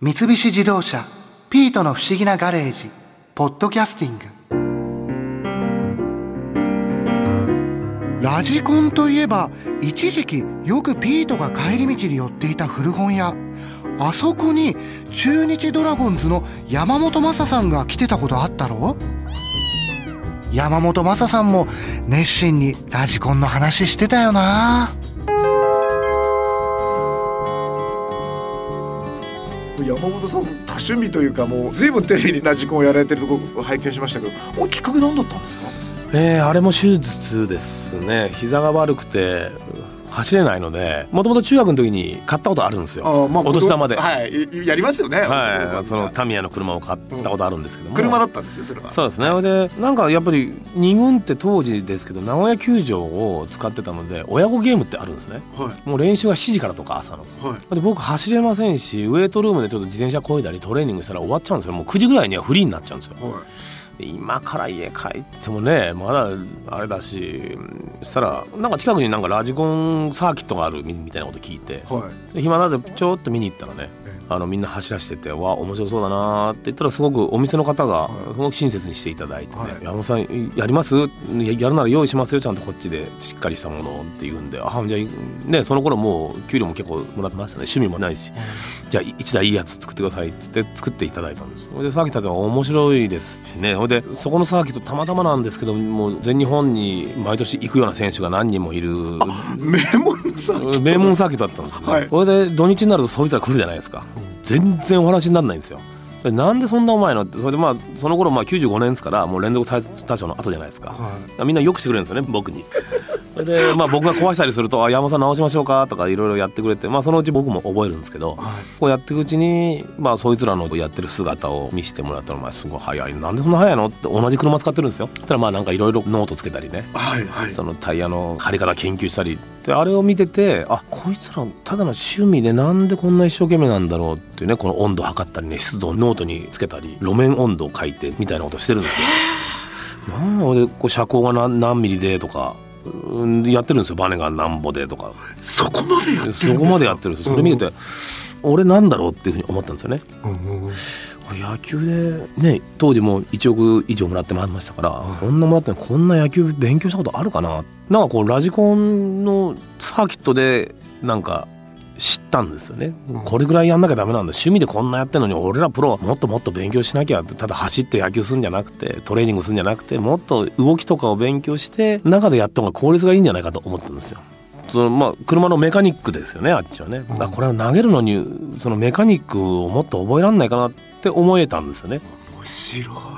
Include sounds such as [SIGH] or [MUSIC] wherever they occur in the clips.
三菱自動車「ピートの不思議なガレージ」「ポッドキャスティング」ラジコンといえば一時期よくピートが帰り道に寄っていた古本屋。あそこに中日ドラゴンズの山本昌さんが来てたことあったろ？山本昌さんも熱心にラジコンの話してたよな。山本さん多趣味というかもう随分テレビにラジコンをやられてるところ拝見しましたけどおきっかけ何だったんですか？えー、あれも手術ですね。膝が悪くて走れないのでもともと中学の時に買ったことあるんですよ、まあ、お年玉で。はいやりますよね。はいそのタミヤの車を買ったことあるんですけども、車だったんですよそれは。そうですね。でなんかやっぱり2軍って当時ですけど名古屋球場を使ってたので親子ゲームってあるんですね、はい、もう練習が7時からとか朝の、はい、で僕走れませんしウエイトルームでちょっと自転車こいだりトレーニングしたら終わっちゃうんですよ。もう9時ぐらいにはフリーになっちゃうんですよ、はい今から家帰ってもねまだあれだしそしたらなんか近くになんかラジコンサーキットがあるみたいなこと聞いて、はい、暇なんでちょっと見に行ったらねあのみんな走らせててわ面白そうだなって言ったらすごくお店の方がすごく親切にしていただいてね「はい、山本さんやります？やるなら用意しますよちゃんとこっちで。しっかりしたもの」って言うんで。あじゃあねその頃もう給料も結構もらってましたね。趣味もないし、じゃあ一台いいやつ作ってくださいって言って作っていただいたんです。でサーキットは面白いですしねほいでそこのサーキットたまたまなんですけどもう全日本に毎年行くような選手が何人もいる。名門サーキット。名門サーキットだったんですよ、ね、はい、これで土日になるとそいつら来るじゃないですか、全然お話にならないんですよ。なんでそんなうまいのって。それでまあその頃まあ95年ですからもう連続最多勝の後じゃないですか、はい、みんなよくしてくれるんですよね僕にで、まあ、僕が壊したりすると「あ山本さん直しましょうか」とかいろいろやってくれて、まあ、そのうち僕も覚えるんですけど、はい、こうやっていくうちに、まあ、そいつらのやってる姿を見せてもらったら「お前すごい早い。なんでそんな早いの?」って同じ車使ってるんですよ。たらまあなんかいろいろノートつけたりね、はいはい、そのタイヤの張り方研究したり。であれを見ててあこいつらただの趣味でなんでこんな一生懸命なんだろうっていうねこの温度測ったりね湿度をノートにつけたり路面温度を書いてみたいなことしてるんですよ。なんでこう車高が何何ミリでとかやってるんですよ。バネがなんぼでとか。そこまでやってるそこまでやってるんですそれ見てて、俺なんだろうっていうふうに思ったんですよね、野球でね当時も1億以上もらってましたから、こんなもらってこんな野球勉強したことあるかな？なんかこうラジコンのサーキットでなんか知ったんですよね、これぐらいやんなきゃダメなんだ。趣味でこんなやってるのに俺らプロはもっともっと勉強しなきゃただ走って野球するんじゃなくてトレーニングするんじゃなくてもっと動きとかを勉強して中でやった方が効率がいいんじゃないかと思ったんですよ。そのまあ車のメカニックですよねあっちはね、うん、これは投げるのにそのメカニックをもっと覚えられないかなって思えたんですよね。面白い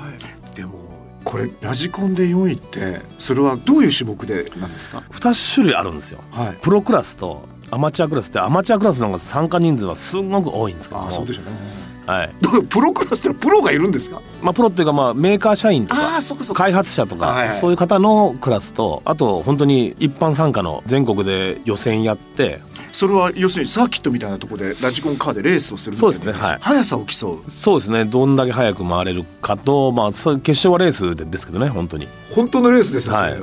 これラジコンで4位ってそれはどういう種目でなんですか？2種類あるんですよ、はい、プロクラスとアマチュアクラスってアマチュアクラスの方が参加人数はすごく多いんですけども。ねはい、プロクラスってプロがいるんですか、まあ、プロっていうかまあメーカー社員とか開発者とかそういう方のクラスとあと本当に一般参加の全国で予選やってそれは要するにサーキットみたいなところでラジコンカーでレースをするそうですね、はい、速さを競う。そうですねどんだけ速く回れるかと、まあ、決勝はレースですけどね本当に。本当のレースですねはい、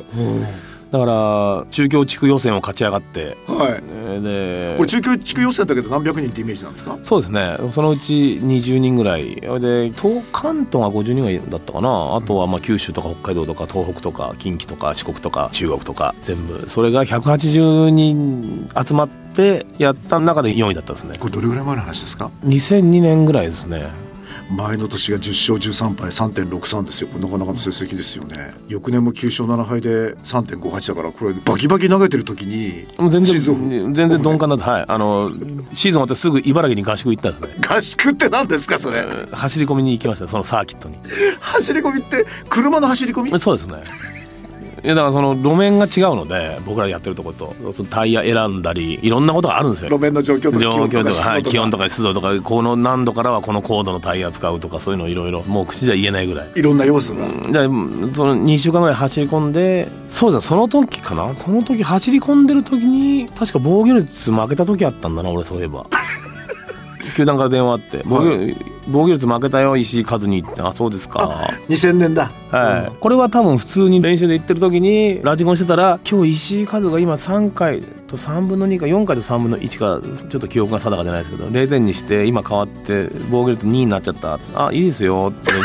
だから中京地区予選を勝ち上がって、はい、で。これ中京地区予選だけど何百人ってイメージなんですか？そうですね。そのうち20人ぐらい。で東関東が50人ぐらいだったかな。あとはまあ九州とか北海道とか東北とか近畿とか四国とか中国とか全部。それが180人集まってやった中で4位だったですね。これどれぐらい前の話ですか？2002年ぐらいですね前の年が10勝13敗3.63ですよ。なかなかの成績ですよね。翌年も9勝7敗で3.58だからこれバキバキ投げてる時に全然全然鈍感だとはい。あのシーズン終わってすぐ茨城に合宿行ったんですね。合宿って何ですかそれ？走り込みに行きましたそのサーキットに。走り込みって車の走り込み？そうですねいやだからその路面が違うので僕らやってるとことそのタイヤ選んだりいろんなことがあるんですよ。路面の状況とか状況とかはい、気温とか湿度とかこの何度からはこの高度のタイヤ使うとかそういうのいろいろもう口じゃ言えないぐらい。いろんな要素が、うん、でその2週間ぐらい走り込んでそうですねその時かな？その時走り込んでる時に確か防御率負けた時あったんだな俺そういえば。[LAUGHS] 球団から電話あって防御,、防御率負けたよ石井和にって。あそうですか。2000年だ。はい、これは多分普通に練習で行ってる時にラジコンしてたら今日石井和が今3回と3分の2か4回と3分の1かちょっと記憶が定かじゃないですけど0点にして今変わって防御率2になっちゃった。あいいですよって [LAUGHS]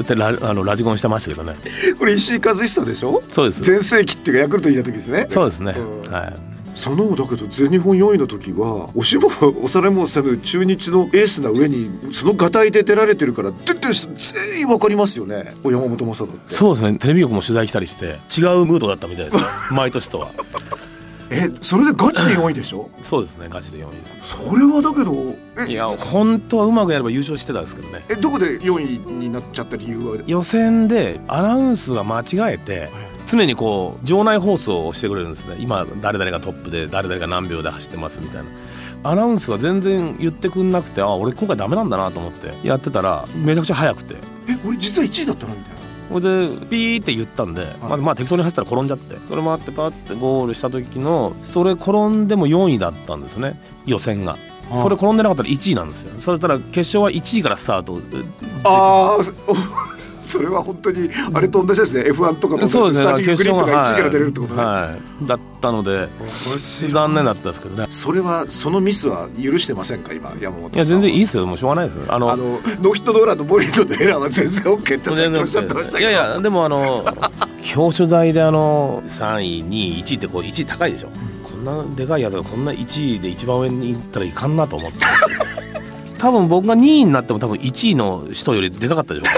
ってラあのラジコンしてましたけどね。これ石井和久でしょ？そうです。全盛期っていうかヤクルトにいた時ですね。そうですね、うん。はいそのだけど全日本4位の時は押しも押されもせぬ中日のエースな上にそのがたいで出られてるから出て全員わかりますよね。山本昌人って。そうですね。テレビ局も取材来たりして違うムードだったみたいです。毎年とは。[LAUGHS] えそれでガチで4位でしょ？そうですねガチで4位です。それはだけどえいや本当はうまくやれば優勝してたんですけどね。えどこで4位になっちゃった理由は？予選でアナウンスが間違えて常にこう場内放送をしてくれるんですね。今誰々がトップで誰々が何秒で走ってますみたいな。アナウンスが全然言ってくんなくてあ俺今回ダメなんだなと思って。やってたらめちゃくちゃ速くて。え俺実は1位だったのみたいな。それでピーって言ったんで、まあ、まあ適当に走ったら転んじゃって。それもあってパッてゴールした時のそれ転んでも4位だったんですね。予選が。それ転んでなかったら1位なんですよ。そしたら決勝は1位からスタート。ああ [LAUGHS] それは本当にあれと同じですね。F1 とかもそうですね。スターティンググリーンとか1位から出れるってことね、はい。はい、だったので残念だったんですけどね。それはそのミスは許してませんか？今山本いや全然いいですよ。もうしょうがないですよ。あのあのノーヒットノーランのボリードのエラーは全然 OK ってさっきおっしゃってましたけど。いやいやでもあの表彰台であの3位2位1位ってこう1位高いでしょ、こんなでかいやつがこんな1位で一番上に行ったらいかんなと思って。[LAUGHS] 多分僕が2位になっても多分1位の人よりでかかったでしょう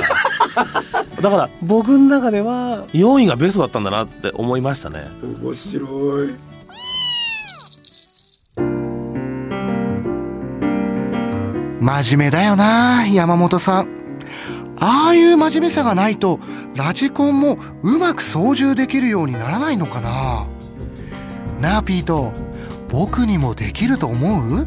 [LAUGHS] だから僕の中では4位がベストだったんだなって思いましたね。面白い。真面目だよな山本さん。ああいう真面目さがないとラジコンもうまく操縦できるようにならないのかな。なあピート僕にもできると思う？